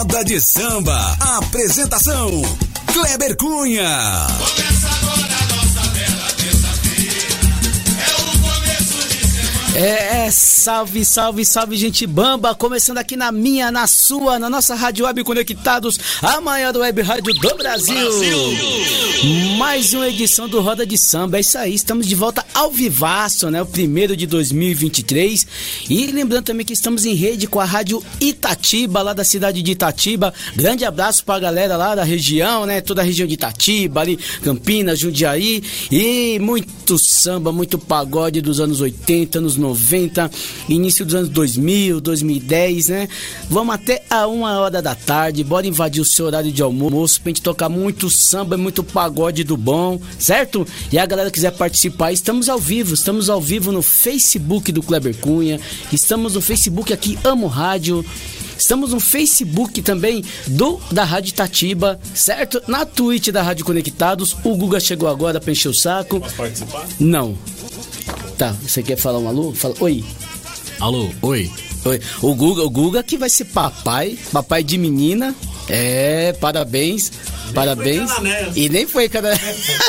Roda de Samba. Apresentação: Kleber Cunha. Começa É, é, salve, salve, salve, gente bamba. Começando aqui na minha, na sua, na nossa Rádio Web Conectados, a maior web rádio do Brasil. Brasil. Mais uma edição do Roda de Samba. É isso aí, estamos de volta ao vivaço, né? O primeiro de 2023. E lembrando também que estamos em rede com a Rádio Itatiba, lá da cidade de Itatiba. Grande abraço pra galera lá da região, né? Toda a região de Itatiba, ali, Campinas, Jundiaí. E muito samba, muito pagode dos anos 80, anos 90, início dos anos 2000, 2010, né? Vamos até a uma hora da tarde, bora invadir o seu horário de almoço pra gente tocar muito samba muito pagode do bom, certo? E a galera quiser participar, estamos ao vivo, estamos ao vivo no Facebook do Kleber Cunha, estamos no Facebook aqui Amo Rádio. Estamos no Facebook também do da Rádio Tatiba, certo? Na Twitch da Rádio Conectados. O Guga chegou agora para encher o saco. Posso participar? Não. Tá, você quer falar um alô? Fala, oi. Alô, oi. Oi. O Guga, o Guga que vai ser papai, papai de menina. É, parabéns. Nem parabéns. E nem foi cada.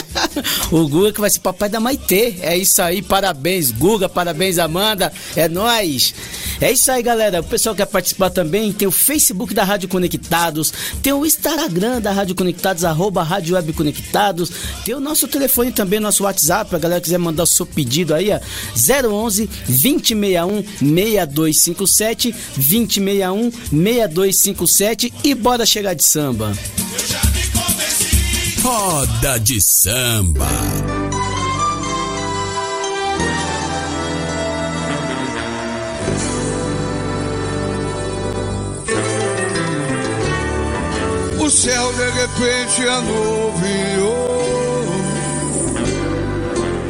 o Guga que vai ser papai da Maitê. É isso aí, parabéns, Guga, parabéns, Amanda. É nós. É isso aí, galera. O pessoal quer participar também. Tem o Facebook da Rádio Conectados, tem o Instagram da Rádio Conectados, arroba Rádio Web Conectados. Tem o nosso telefone também, nosso WhatsApp, a galera quiser mandar o seu pedido aí, ó. 011 2061 6257 2061 6257 e bora chegar de samba. Roda de samba. O céu de repente anuviou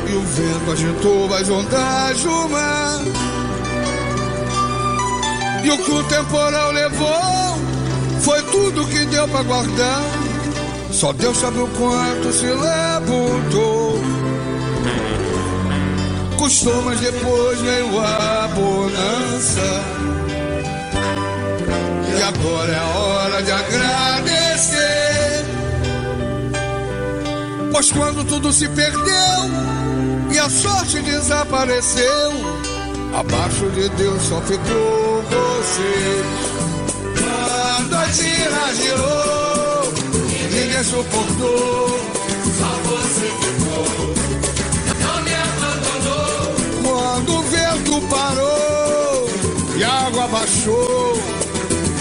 E o vento agitou as ondas do mar E o temporal levou Foi tudo que deu pra guardar Só Deus sabe o quanto se levantou Custou, mas depois veio a bonança e agora é a hora de agradecer. Pois quando tudo se perdeu e a sorte desapareceu, abaixo de Deus só ficou você. Quando a tira girou, ninguém suportou, só você ficou. Não me abandonou. Quando o vento parou e a água baixou.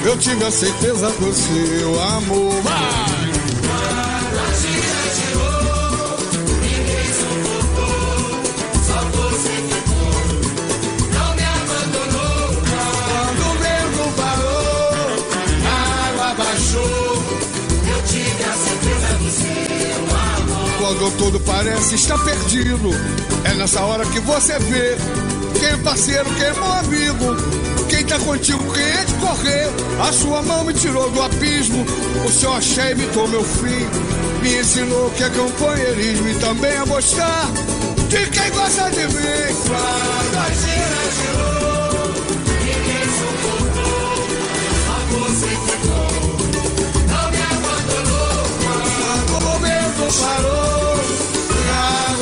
Eu tive a certeza do seu amor. Vai! Quando tudo parece estar perdido, é nessa hora que você vê quem é parceiro, quem é meu amigo. Quem tá contigo, quem é de correr? A sua mão me tirou do abismo. O seu axé evitou meu fim. Me ensinou que é companheirismo e também a gostar de quem gosta de mim. Quando a gira girou, ninguém suportou. Você ficou, não me abandonou. Quando o vento parou,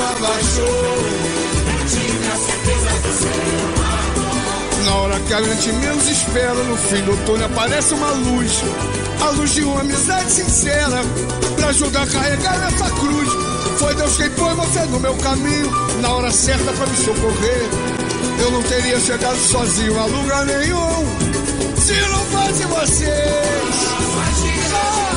a água baixou. Eu tive a certeza na hora que a gente menos espera, no fim do túnel aparece uma luz. A luz de uma amizade sincera, pra ajudar a carregar essa cruz. Foi Deus quem pôs você no meu caminho, na hora certa pra me socorrer. Eu não teria chegado sozinho a lugar nenhum, se não fosse vocês. Quando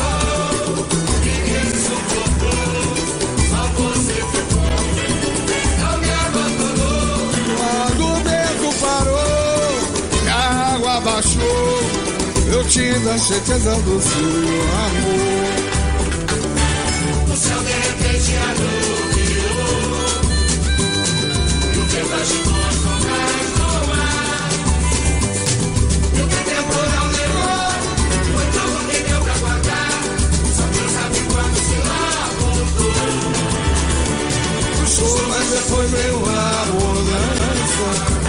parou, a água baixou, eu tive a certeza do seu amor. O céu de repente anuviou, e o vento agitou as ondas no ar. E o que temporal levou, foi tudo que deu pra guardar. Só Deus sabe quando se lá. Puxou, mas depois veio a bonança.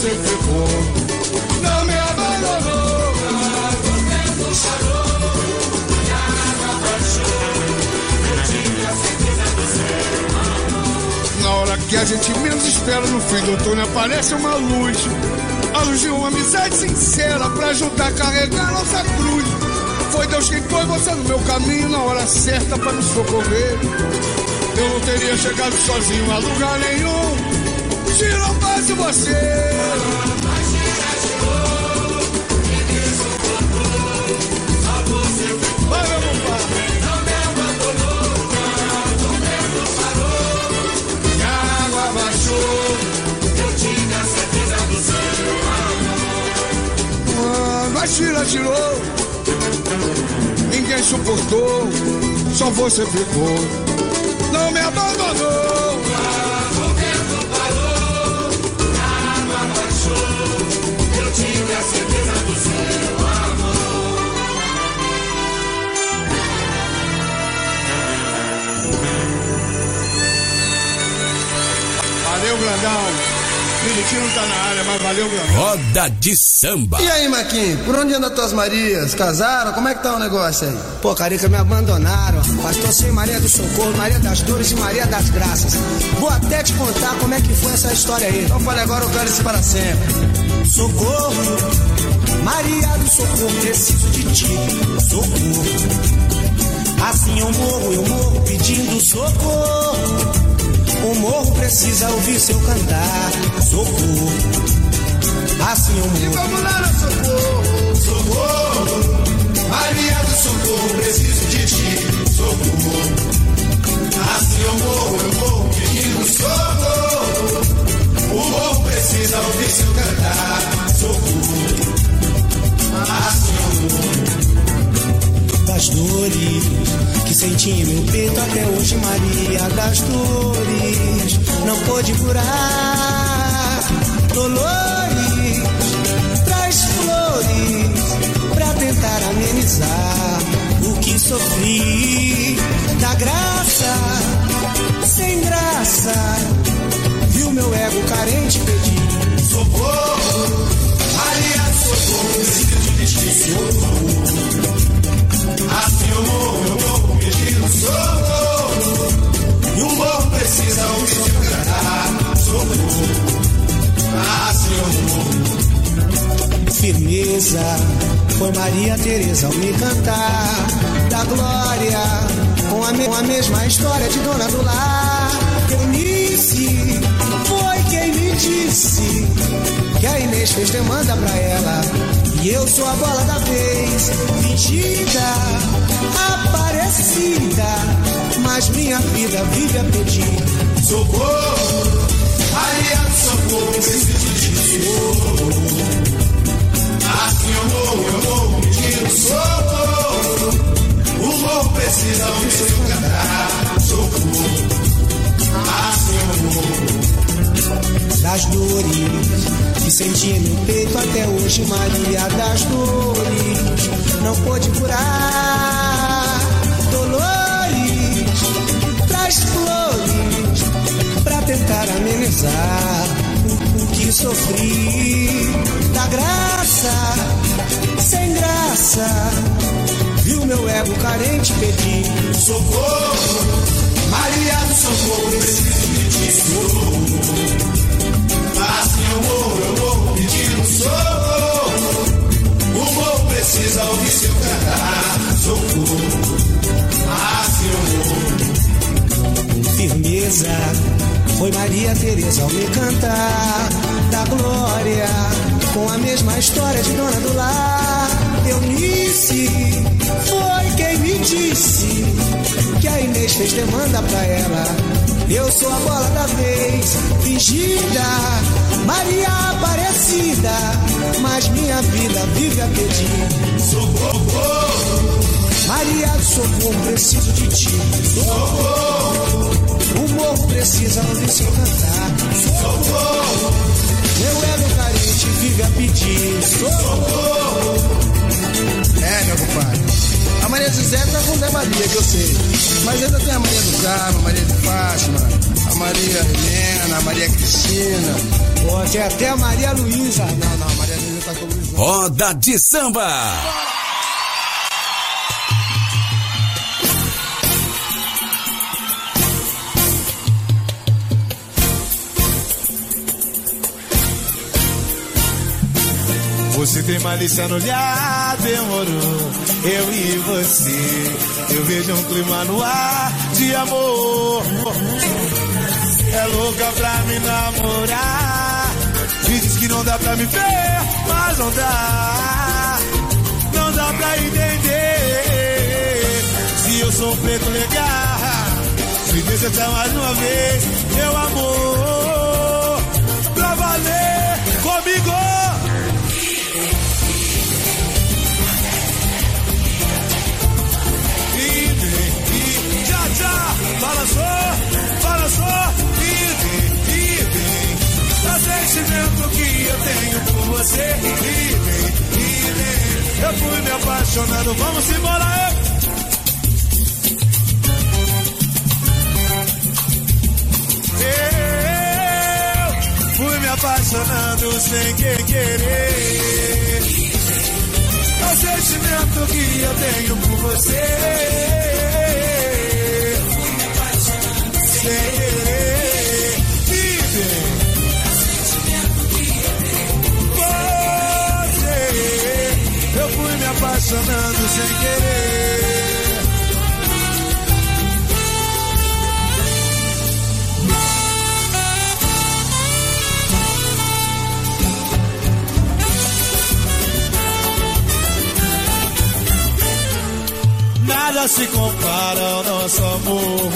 Você ficou. Não me abandonou. O tempo chorou. Eu tive a certeza do Na hora que a gente menos espera no fim do túnel aparece uma luz. A luz de uma amizade sincera pra ajudar a carregar nossa cruz. Foi Deus quem foi você no meu caminho na hora certa pra me socorrer. Eu não teria chegado sozinho a lugar nenhum se não fosse você. Vai, meu compadre. Não me abandonou, não, o tempo parou. E a água baixou. Eu tive a certeza do seu amor. Quando a tira tirou, ninguém suportou, só você ficou. Não me abandonou. Grandão. Militino tá na área, mas valeu, grandão. Roda de samba. E aí, Marquinhos, por onde anda tuas Marias? Casaram? Como é que tá o negócio aí? Pô, Carica, me abandonaram. Pastor sem Maria do Socorro, Maria das Dores e Maria das Graças. Vou até te contar como é que foi essa história aí. Então fale agora o cálice para sempre. Socorro, Maria do Socorro, preciso de ti. Socorro. Assim eu morro, eu morro pedindo socorro. O morro precisa ouvir seu cantar. Socorro. Assim eu E morro. vamos lá, no socorro. Socorro, Maria do Socorro, preciso de ti, socorro. Assim eu morro, eu morro pedindo socorro. O morro precisa ouvir seu cantar, socorro. Assim eu morro. das dores que senti em meu peito até hoje, Maria das dores não pôde curar. Dolores traz flores pra tentar amenizar o que sofri. Da graça, sem graça, viu meu ego carente pedir. Socorro, Maria Socorro, preciso de ti. Assim eu morro, eu morro pedindo socorro. E o morro precisa ouvir seu cantar, socorro. Eu morro. firmeza. Foi Maria Teresa ao me cantar da glória, com a, me- com a mesma história de dona do lar. Eunice foi quem me disse que a Inês fez demanda pra ela. E eu sou a bola da vez, fingida, aparecida, mas minha vida vive a pedir. Socorro, Maria do Socorro, preciso de socorro. Assim eu morro, eu morro pedindo socorro. O morro precisa seu cantar, socorro. Assim eu morro. das dores que senti meu peito até hoje, Maria das dores não pôde curar. O, que sofri. Da graça, sem graça, viu meu ego carente pedir. Socorro, Maria do Socorro, preciso ti, socorro. Assim eu morro, eu morro pedindo socorro. O morro precisa ouvir seu cantar, socorro. Assim eu morro. firmeza. Foi Maria Teresa ao me cantar da glória, com a mesma história de dona do lar. Eunice foi quem me disse que a Inês fez demanda pra ela. Eu sou a bola da vez, fingida, Maria Aparecida, mas minha vida vive a pedir. Socorro, Maria do Socorro, preciso de ti. Socorro. O morro precisa ouvir seu cantar. socorro, Meu ego carente vive a pedir. Socorro. É, meu compadre. A Maria José tá com Zé Maria, que eu sei. Mas ainda tem a Maria do Carmo, a Maria de Fátima, a Maria Helena, a Maria Cristina. Pô, tem até a Maria Luísa. Não, não, a Maria Luísa tá com o. Roda de samba. Você tem malícia no olhar, demorou. Eu e você, eu vejo um clima no ar de amor. É louca pra me namorar. E diz que não dá pra me ver, mas não dá. Não dá pra entender. Se eu sou preto legal, me deseja mais uma vez, meu amor. Pra valer comigo. Balançou, balançou e vem, e vem. O sentimento que eu tenho por você e vem, e vem. Eu fui me apaixonando, vamos embora, eu. Eu fui me apaixonando sem querer. É o sentimento que eu tenho por você sem querer. Você, eu fui me apaixonando sem querer. Nada se compara ao nosso amor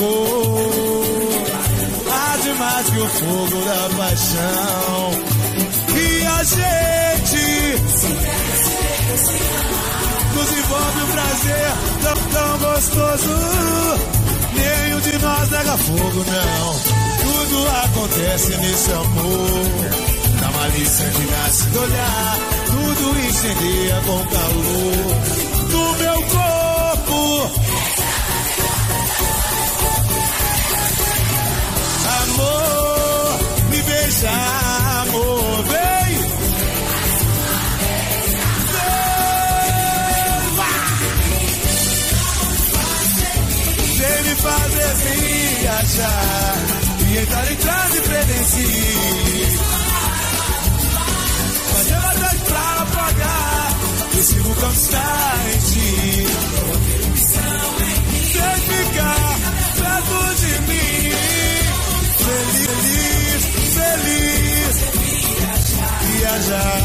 mais que o fogo da paixão. E a gente nos envolve um prazer tão, tão gostoso. Nenhum de nós nega fogo, não. Tudo acontece nesse amor. Na malícia que nasce do olhar, tudo incendeia com calor do meu corpo. Amor, me beija, amor, vem. Vem me fazer viajar e entrar em transe frenesí. Mas eu atrás pra apagar esse vulcão está viajar.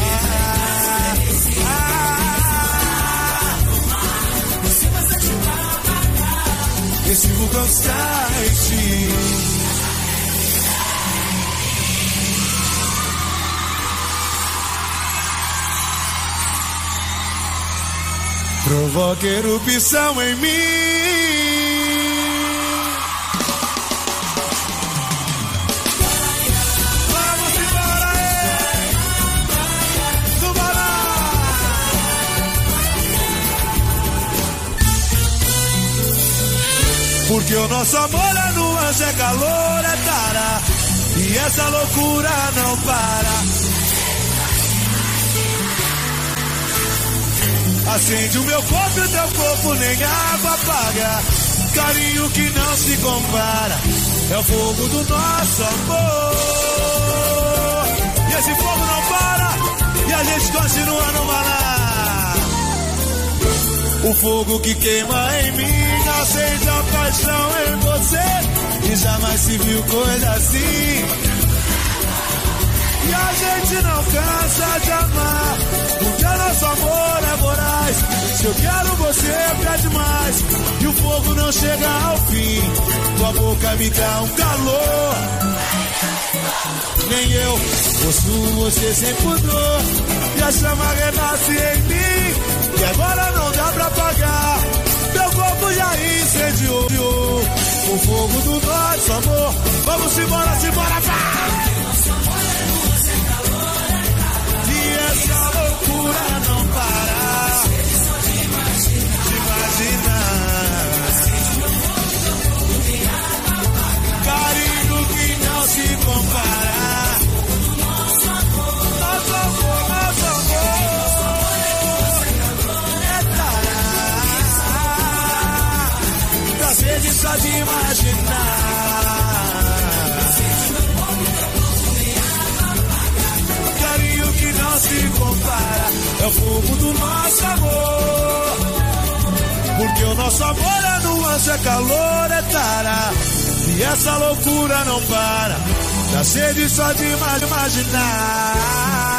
Esse vulcão ti. Provoque erupção em mim. Porque o nosso amor é nuance, é calor, é tara. E essa loucura não para. Acende o meu corpo e o teu corpo, nem água apaga. Carinho que não se compara. É o fogo do nosso amor. E esse fogo não para. E a gente continua no maná. O fogo que queima em mim acende a paixão em você. E jamais se viu coisa assim. E a gente não cansa de amar, porque nosso amor é voraz. Se eu quero você, pede mais. E o fogo não chega ao fim. Tua boca me dá um calor. Nem eu possuo você sem pudor. E a chama renasce em mim. E agora não dá pra apagar. Já incendiou o fogo do nosso amor. Vamos embora, simbora, vá! E essa loucura pode imaginar. O carinho que não se compara é o fogo do nosso amor. Porque o nosso amor é nuance, é calor, é tara. E essa loucura não para. Já sede só de imaginar.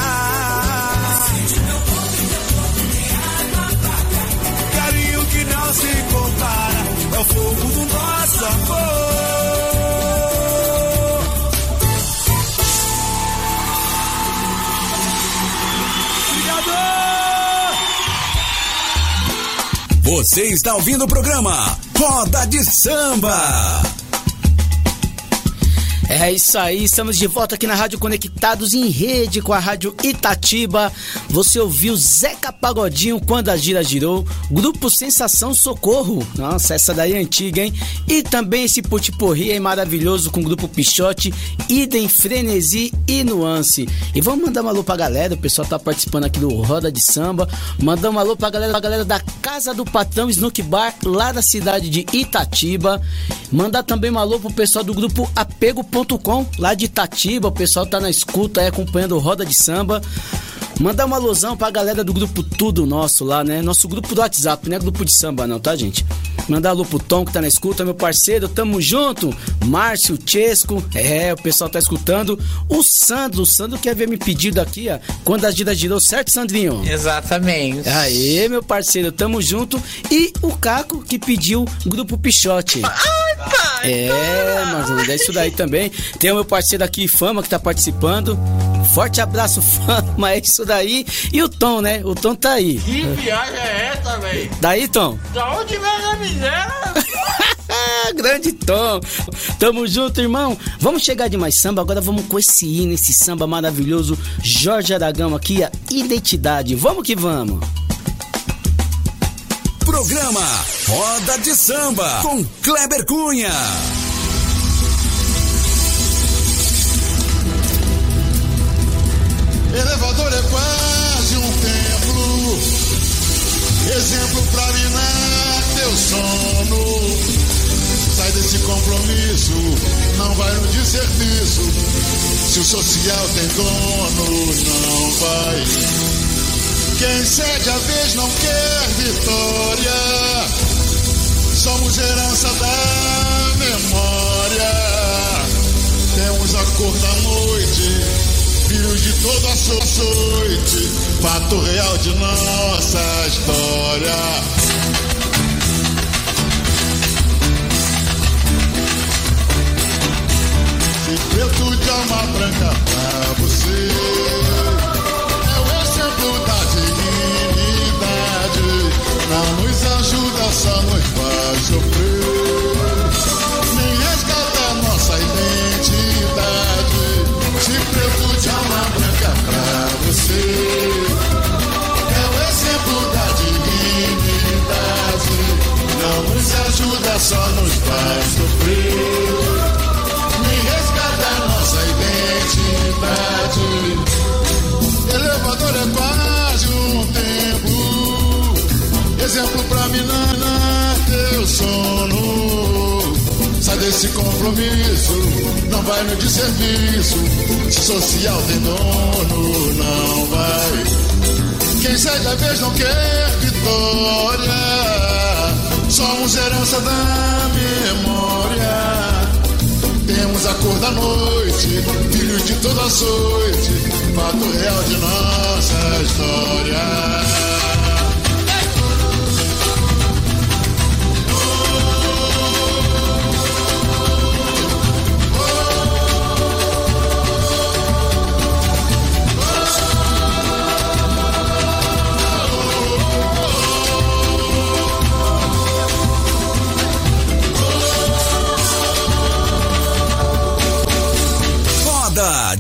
Você está ouvindo o programa Roda de Samba. É isso aí, estamos de volta aqui na Rádio Conectados em rede com a Rádio Itatiba. Você ouviu Zeca Pagodinho quando a gira girou, Grupo Sensação Socorro. Nossa, essa daí é antiga, hein? E também esse putiporri aí maravilhoso com o Grupo Pichote, Idem, Frenesi e Nuance. E vamos mandar um alô pra galera, o pessoal tá participando aqui do Roda de Samba. Mandar um alô pra galera, pra galera da Casa do Patrão Snook Bar, lá da cidade de Itatiba. Mandar também um alô pro pessoal do Grupo Apego com lá de Itatiba, o pessoal tá na escuta aí acompanhando Roda de Samba. Mandar uma alusão pra galera do grupo Tudo Nosso lá, né? Nosso grupo do WhatsApp, não é grupo de samba não, tá, gente? Mandar alô pro Tom que tá na escuta, meu parceiro, tamo junto. Márcio, Chesco, é, o pessoal tá escutando. O Sandro, o Sandro que havia me pedido aqui, ó, quando a gira girou, certo, Sandrinho? Exatamente. Aê, meu parceiro, tamo junto. E o Caco que pediu grupo Pichote. Ai, pai! É, mas é isso daí também. Tem o meu parceiro aqui, Fama, que tá participando. Forte abraço, Fama, é isso daí. E o Tom, né? O Tom tá aí. Que viagem é essa, velho? Daí, Tom? Da onde vem a miséria? Grande Tom. Tamo junto, irmão. Vamos chegar de mais samba. Agora vamos com esse hino, esse samba maravilhoso. Jorge Aragão aqui, a identidade. Vamos que vamos. Programa Roda de Samba com Kleber Cunha. Elevador é quase um templo, exemplo pra minar teu sono. Sai desse compromisso, não vai no desserviço. Se o social tem dono, não vai. Quem cede a vez não quer vitória. Somos herança da memória. Temos a cor da noite filhos de toda a açoite, fato real de nossa história. Preto de alma branca não nos ajuda, só nos faz sofrer. Nem resgata nossa identidade. Se preto de alma branca pra você É o exemplo da dignidade Não nos ajuda, só nos faz sofrer Me resgata nossa identidade Elevador é quase Exemplo pra minar teu sono Sai desse compromisso, não vai no desserviço. Se social tem dono, não vai. Quem sai da vez não quer vitória. Somos herança da memória. Temos a cor da noite, filhos de toda açoite. Fato real de nossa história.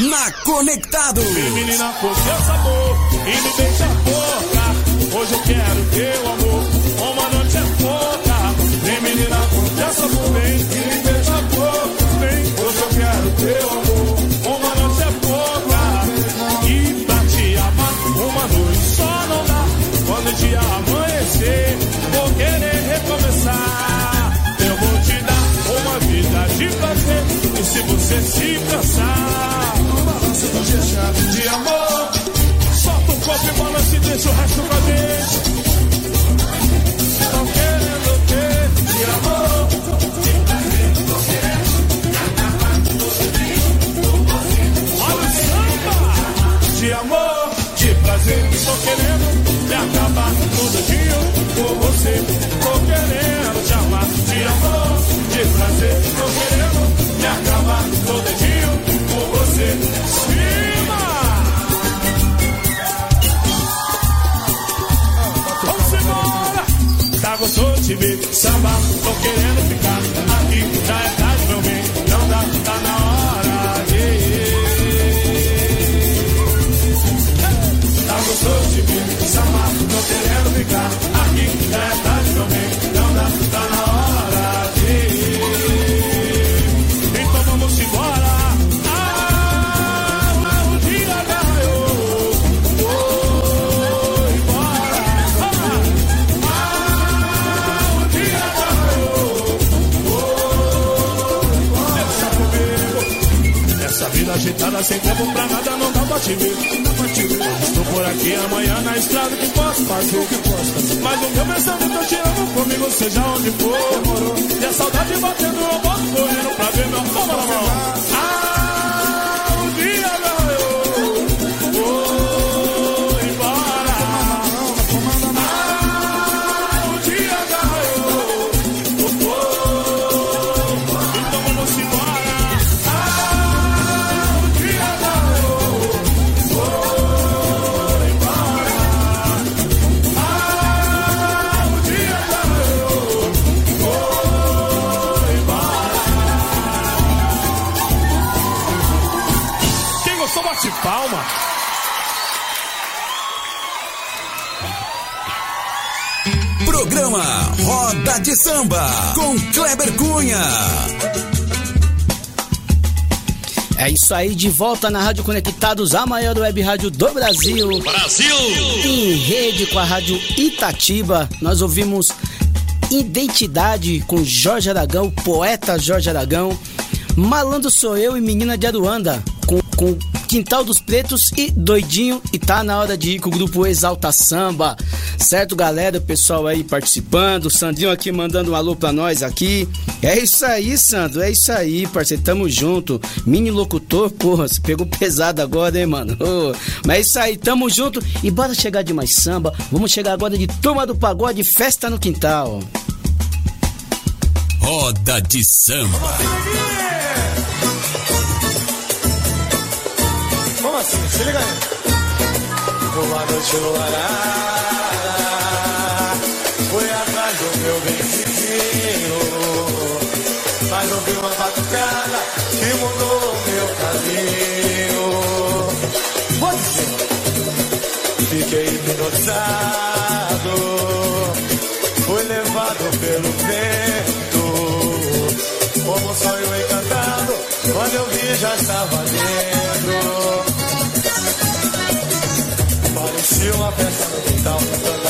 na Conectado. Menina, por seu sabor e me deixa pouca. Hoje eu quero teu amor, uma noite é pouca. Vem menina, por seu sabor, vem e me deixa pouca. Vem, hoje eu quero teu amor, uma noite é pouca. E pra te amar, uma noite só não dá. Quando o dia amanhecer, vou querer recomeçar. Eu vou te dar uma vida de prazer. E se você se cansar, de amor, solta um copo e balança e deixa o resto com a gente. Querendo o quê? De amor. De amor, de prazer. Estou querendo me acabar no dedinho por você. Estou querendo te amar de amor, de prazer. Estou querendo De ver. Samba, tô querendo ficar agitada sem tempo pra nada não dá pra te ver. Estou por aqui amanhã na estrada que posso fazer o que posso. Mas o meu pensamento eu te amo comigo, seja onde for. E a saudade batendo, eu boto correndo pra ver meu mão. Ah, Programa Roda de Samba com Kleber Cunha. É isso aí, de volta na Rádio Conectados, a maior web rádio do Brasil. Brasil! Em rede com a Rádio Itatiba, nós ouvimos Identidade com Jorge Aragão, poeta Jorge Aragão. Malandro sou eu e menina de Aruanda, com, com Quintal dos Pretos e Doidinho. E tá na hora de ir com o grupo Exalta Samba. Certo, galera? O pessoal aí participando. O Sandrinho aqui mandando um alô pra nós aqui. É isso aí, Sandro. É isso aí, parceiro. Tamo junto. Mini locutor, porra, você pegou pesado agora, hein, mano? Ô, mas é isso aí, tamo junto. E bora chegar de mais samba. Vamos chegar agora de Turma do Pagode, Festa no Quintal. Roda de Samba. Assim? Se liga aí. Uma noite luarada Fui atrás do meu benzinho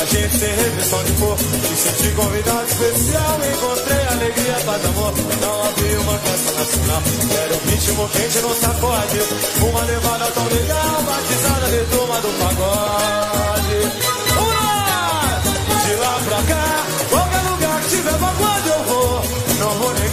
Gente sem restrição de cor. Me senti convidado especial Encontrei alegria, paz, amor. Não havia uma festa nacional Era um ritmo quente no sacode. Uma levada tão legal Batizada de turma do pagode. Lá! De lá pra cá Qualquer lugar que tiver pagode eu vou. Não vou negar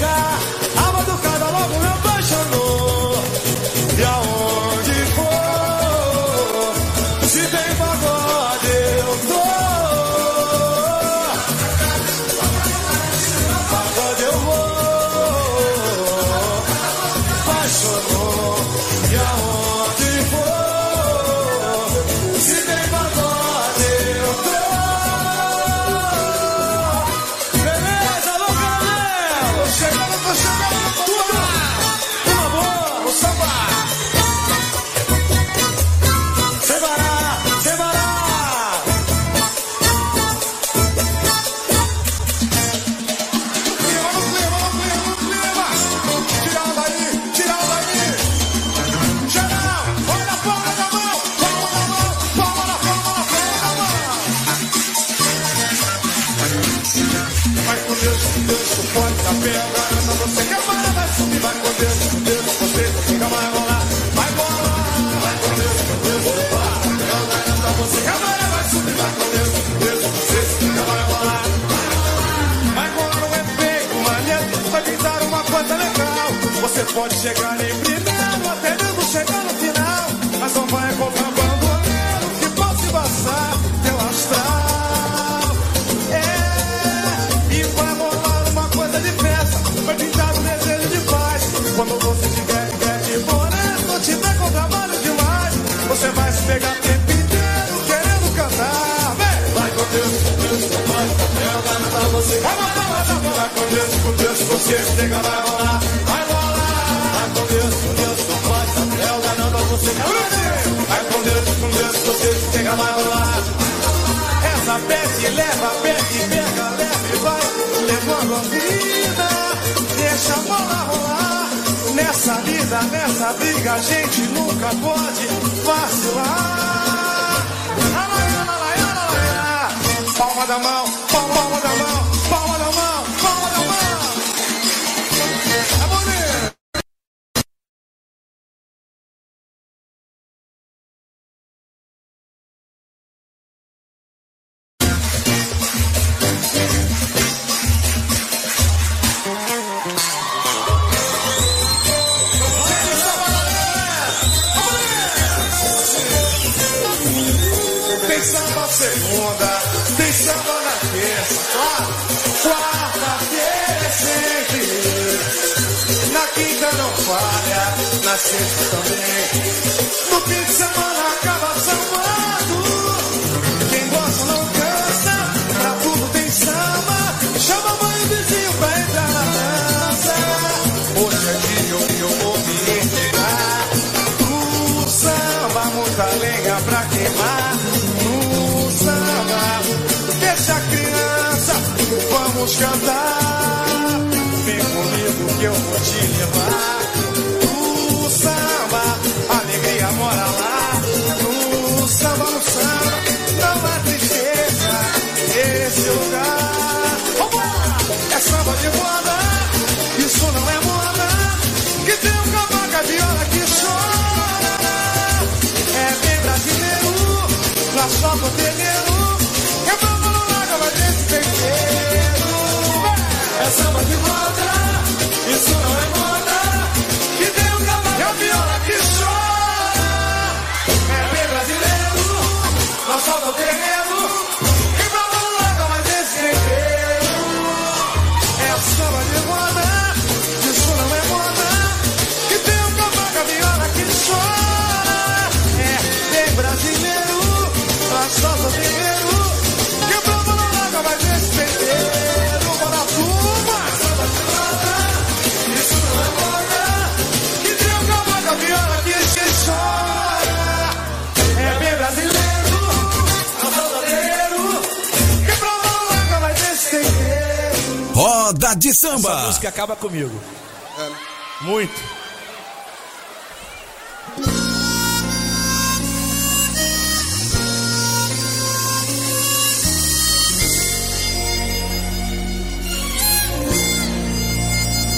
briga a gente nunca pode vacilar. Palma da mão, palma da mão. samba. Essa música acaba comigo. É. Muito.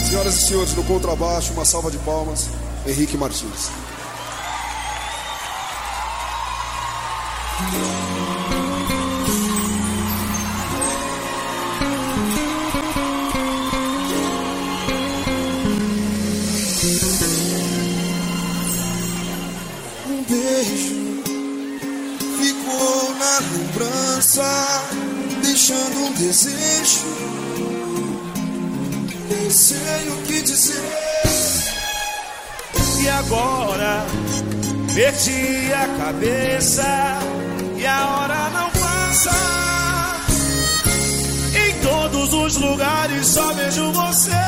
Senhoras e senhores, no contrabaixo, uma salva de palmas, Henrique Martins. perdi a cabeça e a hora não passa. Em todos os lugares só vejo você.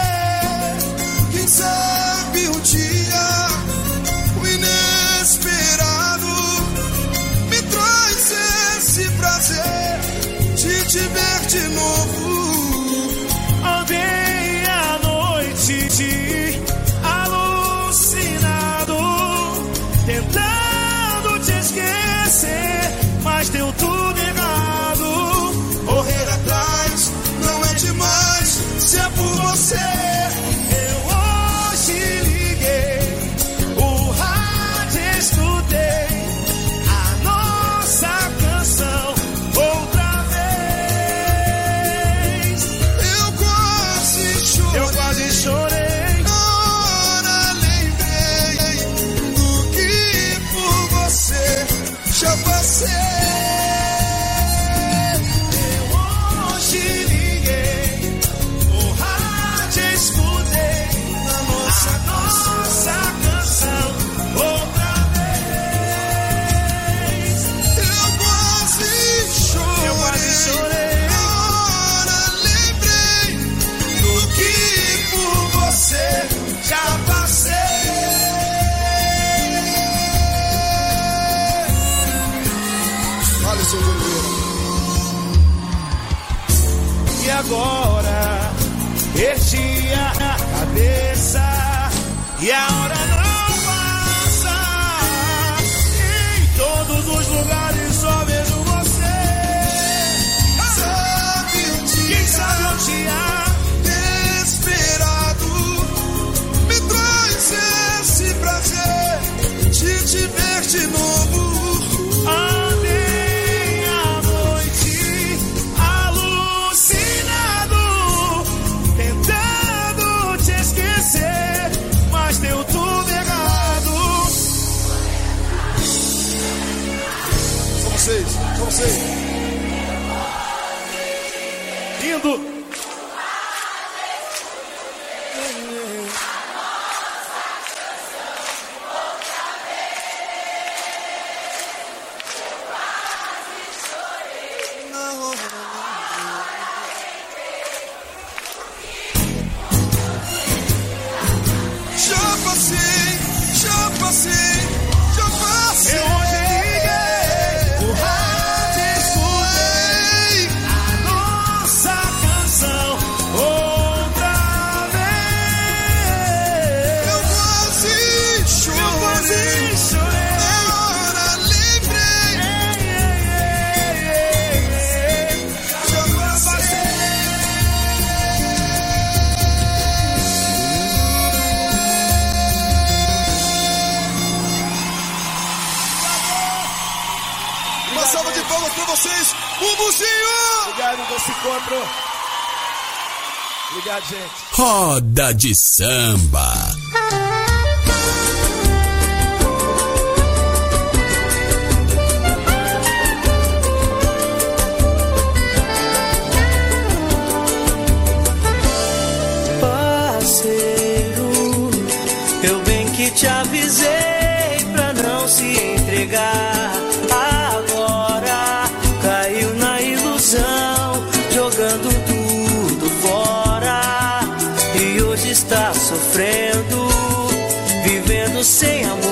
De Samba. Parceiro, eu bem que te avisei pra não se entregar. say I'm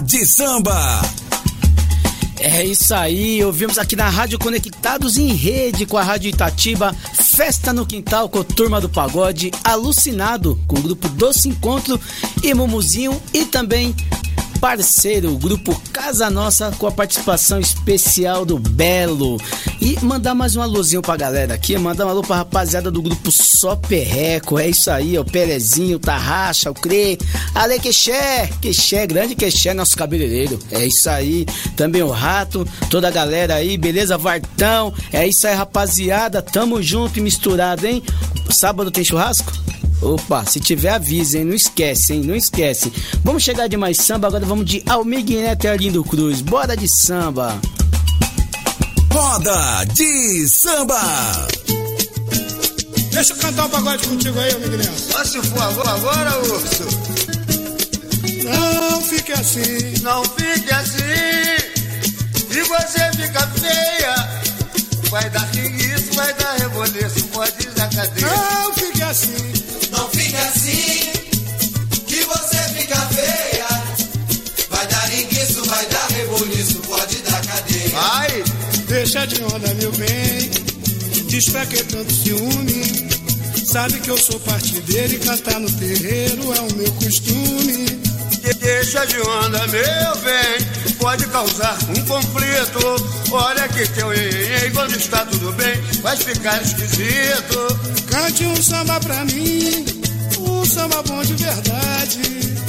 De Samba. É isso aí, ouvimos aqui na Rádio Conectados em Rede com a Rádio Itatiba, Festa no Quintal com a Turma do Pagode, Alucinado com o grupo Doce Encontro e Mumuzinho e também parceiro, o grupo Casa Nossa, com a participação especial do Belo. E mandar mais um alôzinho pra galera aqui, mandar um alô pra rapaziada do grupo Só Perreco. É isso aí, o Perezinho, o Tarraxa, o Crê, Ale Quexé, Quexé, grande Quexé, nosso cabeleireiro. É isso aí, também o Rato, toda a galera aí, beleza? Vartão, é isso aí, rapaziada, tamo junto e misturado, hein? Sábado tem churrasco? Opa, se tiver avisa, hein? Não esquece, hein? Não esquece. Vamos chegar de mais samba, agora vamos de Almig Neto e Arlindo Cruz. Bora de samba. Roda de samba. Deixa eu cantar um pagode contigo aí, Almig Neto. Só se for agora, agora, urso. Não fique assim. Não fique assim. E você fica feia. Vai dar isso, vai dar reboliço, pode ir na cadeia. Não fique assim. Deixa de onda, meu bem. Diz pra que tanto ciúme? Sabe que eu sou partideiro e cantar no terreiro é o meu costume. Deixa de onda, meu bem, pode causar um conflito. Olha que teu iê, quando está tudo bem, vai ficar esquisito. Cante um samba pra mim, um samba bom de verdade.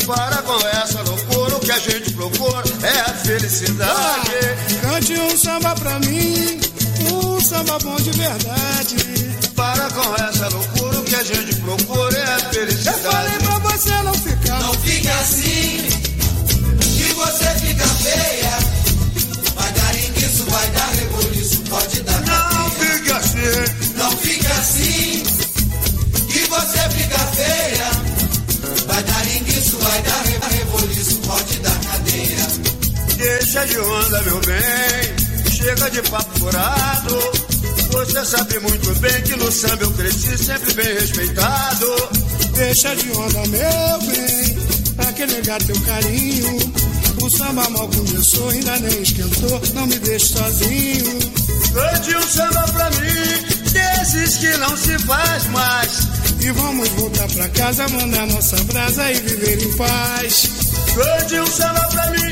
Para com essa loucura, o que a gente procura é a felicidade. Ah, cante um samba pra mim, um samba bom de verdade. Para com essa loucura, o que a gente procura é a felicidade. Eu falei pra você não ficar. Não fique assim, que você fica feia. Vai dar isso, vai dar reboliço, pode dar Não fique assim. Não fique assim, Deixa de onda, meu bem, chega de papo furado. Você sabe muito bem que no samba eu cresci sempre bem respeitado. Deixa de onda, meu bem, pra que negar teu carinho? O samba mal começou, ainda nem esquentou, não me deixe sozinho. Cante um samba pra mim, desses que não se faz mais. E vamos voltar pra casa, mandar nossa brasa e viver em paz. Cante um samba pra mim,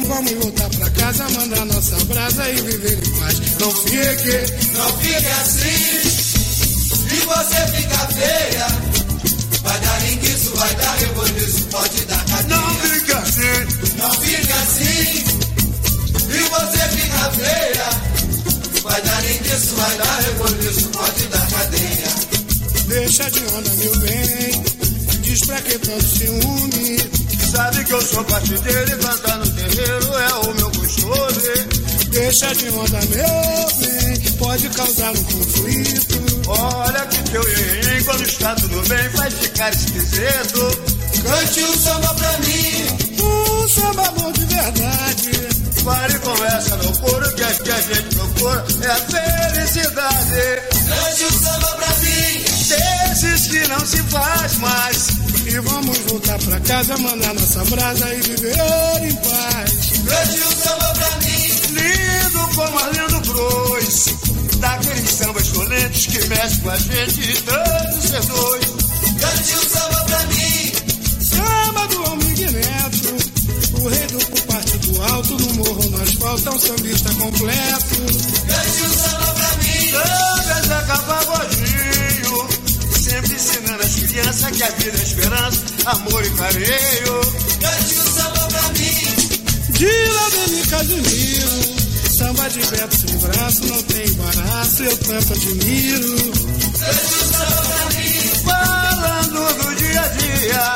E vamos, voltar pra casa, mandar nossa brasa e viver em paz. Não fique, não fique assim. Se você fica feia, vai dar linguiço, vai dar reboliço, pode dar cadeia. Não fica assim, não fica assim. Se você fica feia, vai dar linguiço, vai dar reboliço, pode dar cadeia. Deixa de onda, meu bem, diz pra que tanto ciúme. Sabe que eu sou partideiro e cantar no terreiro é o meu costume. Deixa de onda, meu bem, pode causar um conflito. Olha que teu iê, quando está tudo bem, vai ficar esquisito. Cante um samba pra mim, um samba bom de verdade. Pare com essa loucura que a, que a gente procura é a felicidade. Cante um samba pra mim, desses que não se faz mais. E vamos voltar pra casa, mandar nossa brasa e viver em paz. Cante um samba pra mim, lindo como Arlindo Cruz. Daqueles sambas excelentes que mexem com a gente e tanto ser dois. Cante um samba pra mim, Samba do Almig Neto, o rei do partido alto, no morro no asfalto, é um sambista completo. Cante um samba pra mim, samba Zé Pagodinho, sempre ensinando as crianças que a vida é esperança, amor e carinho. Cante um samba pra mim, De Ladeni Casimiro, samba de Beto sem braço, não tem embaraço, eu tanto admiro. Cante um samba pra mim, falando do dia a dia.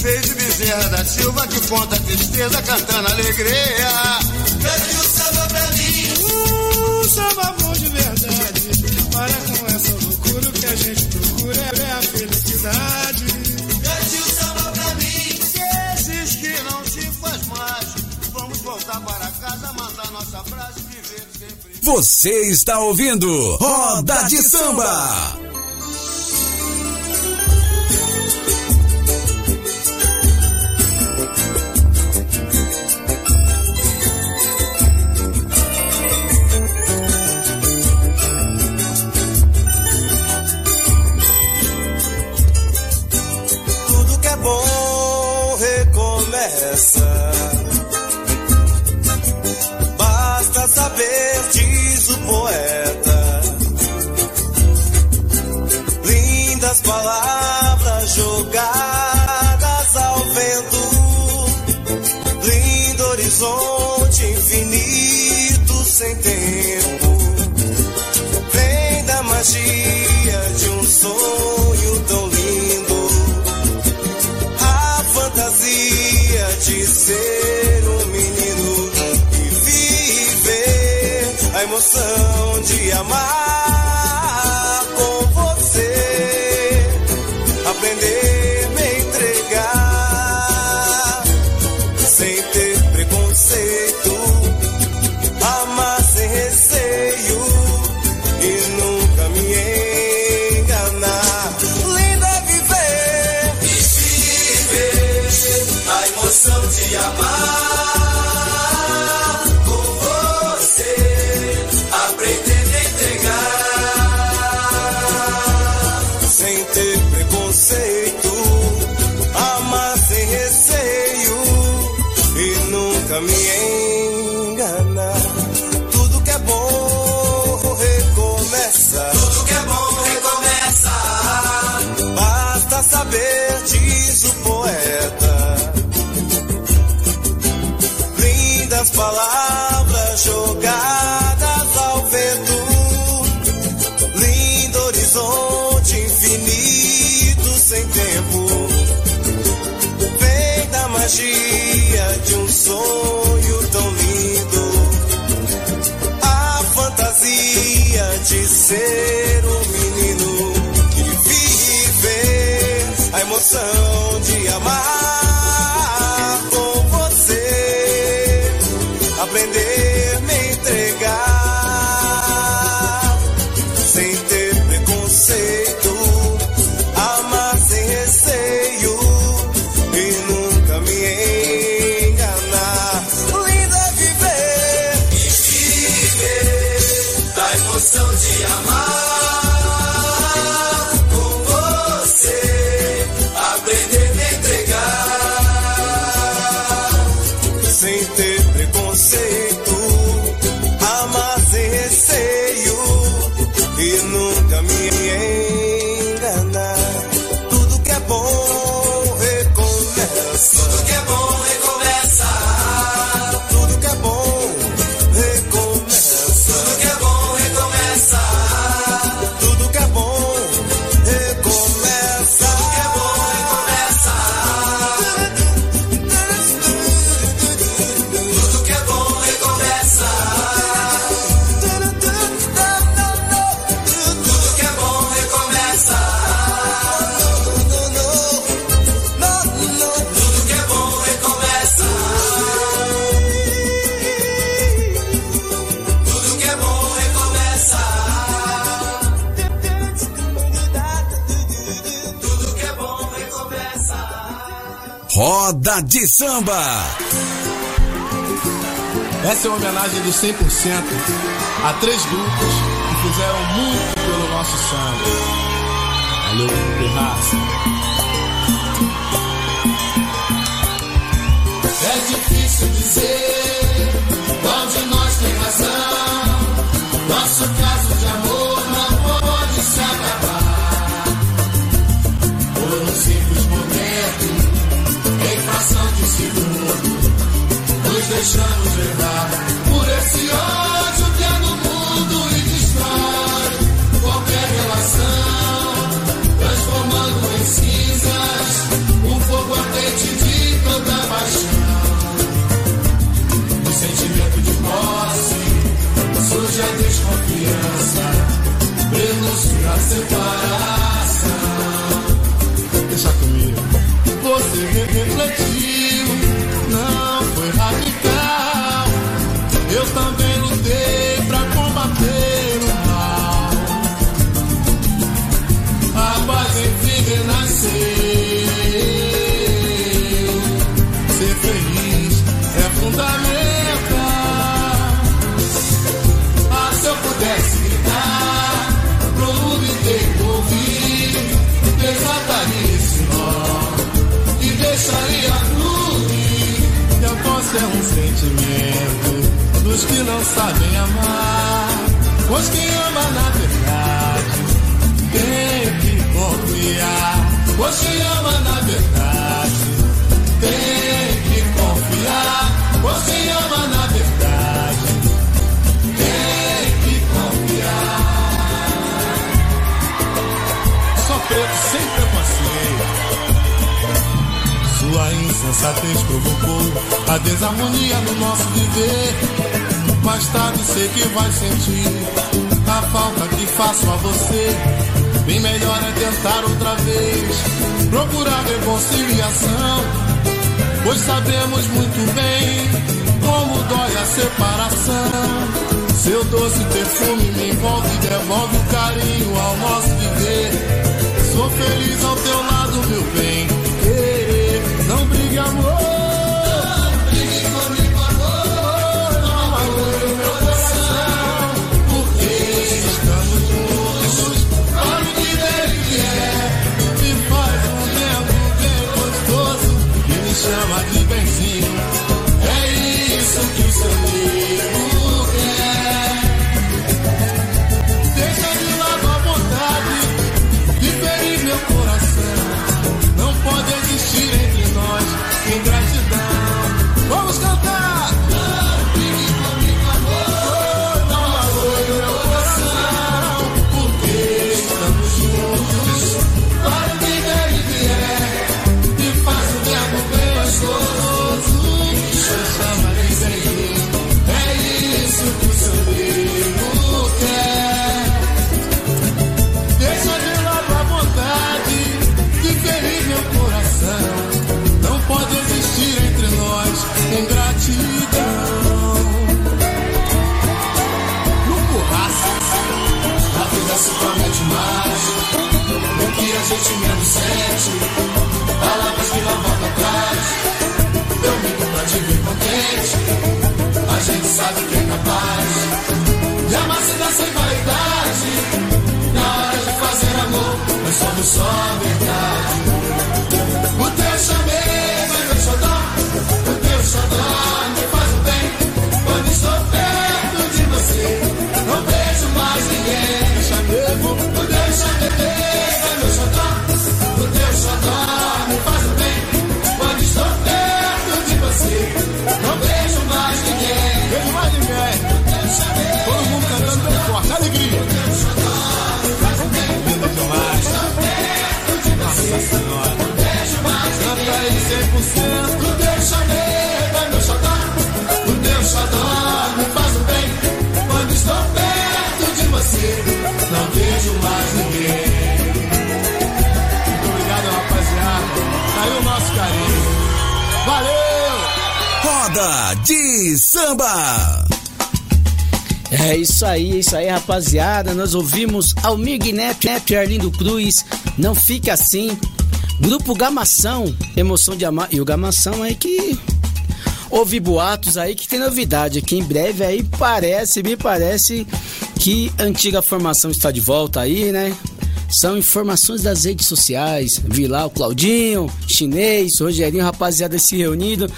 Fez o Bezerra da Silva que conta a tristeza cantando alegria. Cante um samba pra mim, Um samba bom de verdade, para com essa loucura, o que a gente procura é a felicidade. cante um samba pra mim. Esses que não se faz mais, vamos voltar para casa, mandar nossa frase viver sempre. Você está ouvindo Roda de Samba. Sem tempo. Vem da magia de um sonho tão lindo. A fantasia de ser um menino e viver a emoção de amar my Roda de samba. Essa é uma homenagem do 100% a três grupos que fizeram muito pelo nosso samba. Valeu, Terraça. É difícil dizer qual de nós tem razão. Nosso caso de amor não pode se acabar. Por um simples momento, de segundo, nos deixamos levar por esse ódio que há no mundo e destrói qualquer relação, transformando em cinzas um fogo ardente de tanta paixão. O sentimento de posse surge a desconfiança, prenúncio a separação. Deixa comigo. Você refletiu, não foi radical. Eu também sentimento dos que não sabem amar. Pois quem ama na verdade tem que compreender. Você ama na verdade. Tem que confiar. Você ama na Sua insensatez provocou a desarmonia no nosso viver. Mais tarde sei que vai sentir a falta que faço a você. Bem melhor é tentar outra vez, procurar reconciliação. Pois sabemos muito bem como dói a separação. Seu doce perfume me envolve e devolve o carinho ao nosso viver. Sou feliz ao teu lado, meu bem. Chama de benzinho. Sabe que é capaz de amar sem vaidade. Na hora de fazer amor, nós somos só verdade. 100%. O teu chamego é meu xodó. O teu xodó me faz o bem. Quando estou perto de você, não vejo mais ninguém. Muito obrigado, rapaziada. Tá aí o nosso carinho. Valeu! Roda de samba. É isso aí, é isso aí, rapaziada. Nós ouvimos Almir Neto, Neto e Arlindo Cruz. Não fique assim. Grupo Gamação, Emoção de Amar. E o Gamação aí que. Ouvi boatos aí que tem novidade aqui em breve aí parece, me parece que antiga formação está de volta aí, né? São informações das redes sociais. Vi lá o Claudinho, Chinês, Rogerinho, rapaziada se reunindo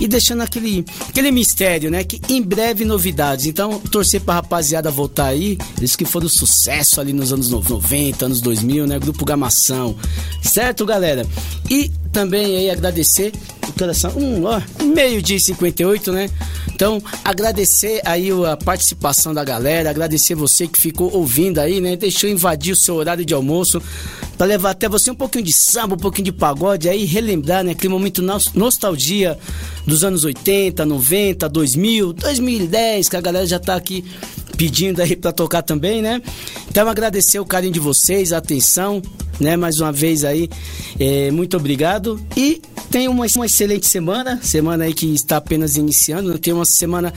e deixando aquele, aquele mistério, né? Que em breve novidades. Então, torcer pra rapaziada voltar aí. Eles que foram sucesso ali nos anos 90, anos 2000, né? Grupo Gamação. Certo, galera? E também aí agradecer o coração. Um, ó, meio-dia e 58, né? Então, agradecer aí a participação da galera, agradecer você que ficou ouvindo aí, né? Deixou invadir o seu horário de almoço para levar até você um pouquinho de samba, um pouquinho de pagode aí, relembrar, né? Aquele momento nos- nostalgia dos anos 80, 90, 2000, 2010, que a galera já tá aqui pedindo aí para tocar também, né? Então, agradecer o carinho de vocês, a atenção, né? Mais uma vez aí, é, muito obrigado e tenha uma, uma excelente semana, semana aí que está apenas iniciando, tenha uma semana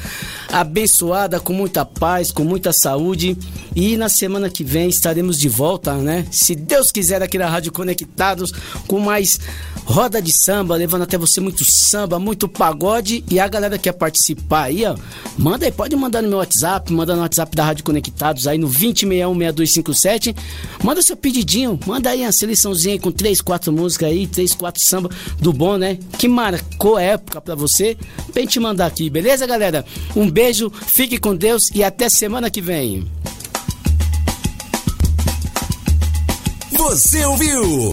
abençoada, com muita paz, com muita saúde e na semana que vem estaremos de volta, né? Se Deus quiser aqui na Rádio Conectados com mais roda de samba, levando até você muito samba, muito pagode e a galera que quer participar aí, ó, manda aí, pode mandar no meu WhatsApp, manda no WhatsApp da Rádio Conectados aí no 20616257, manda seu pedidinho, manda aí a seleçãozinha aí com três, quatro músicas aí, três, quatro samba do bom, né? Que marcou época pra você, pra gente mandar aqui, beleza, galera? Um beijo, fique com Deus e até semana que vem. Você ouviu?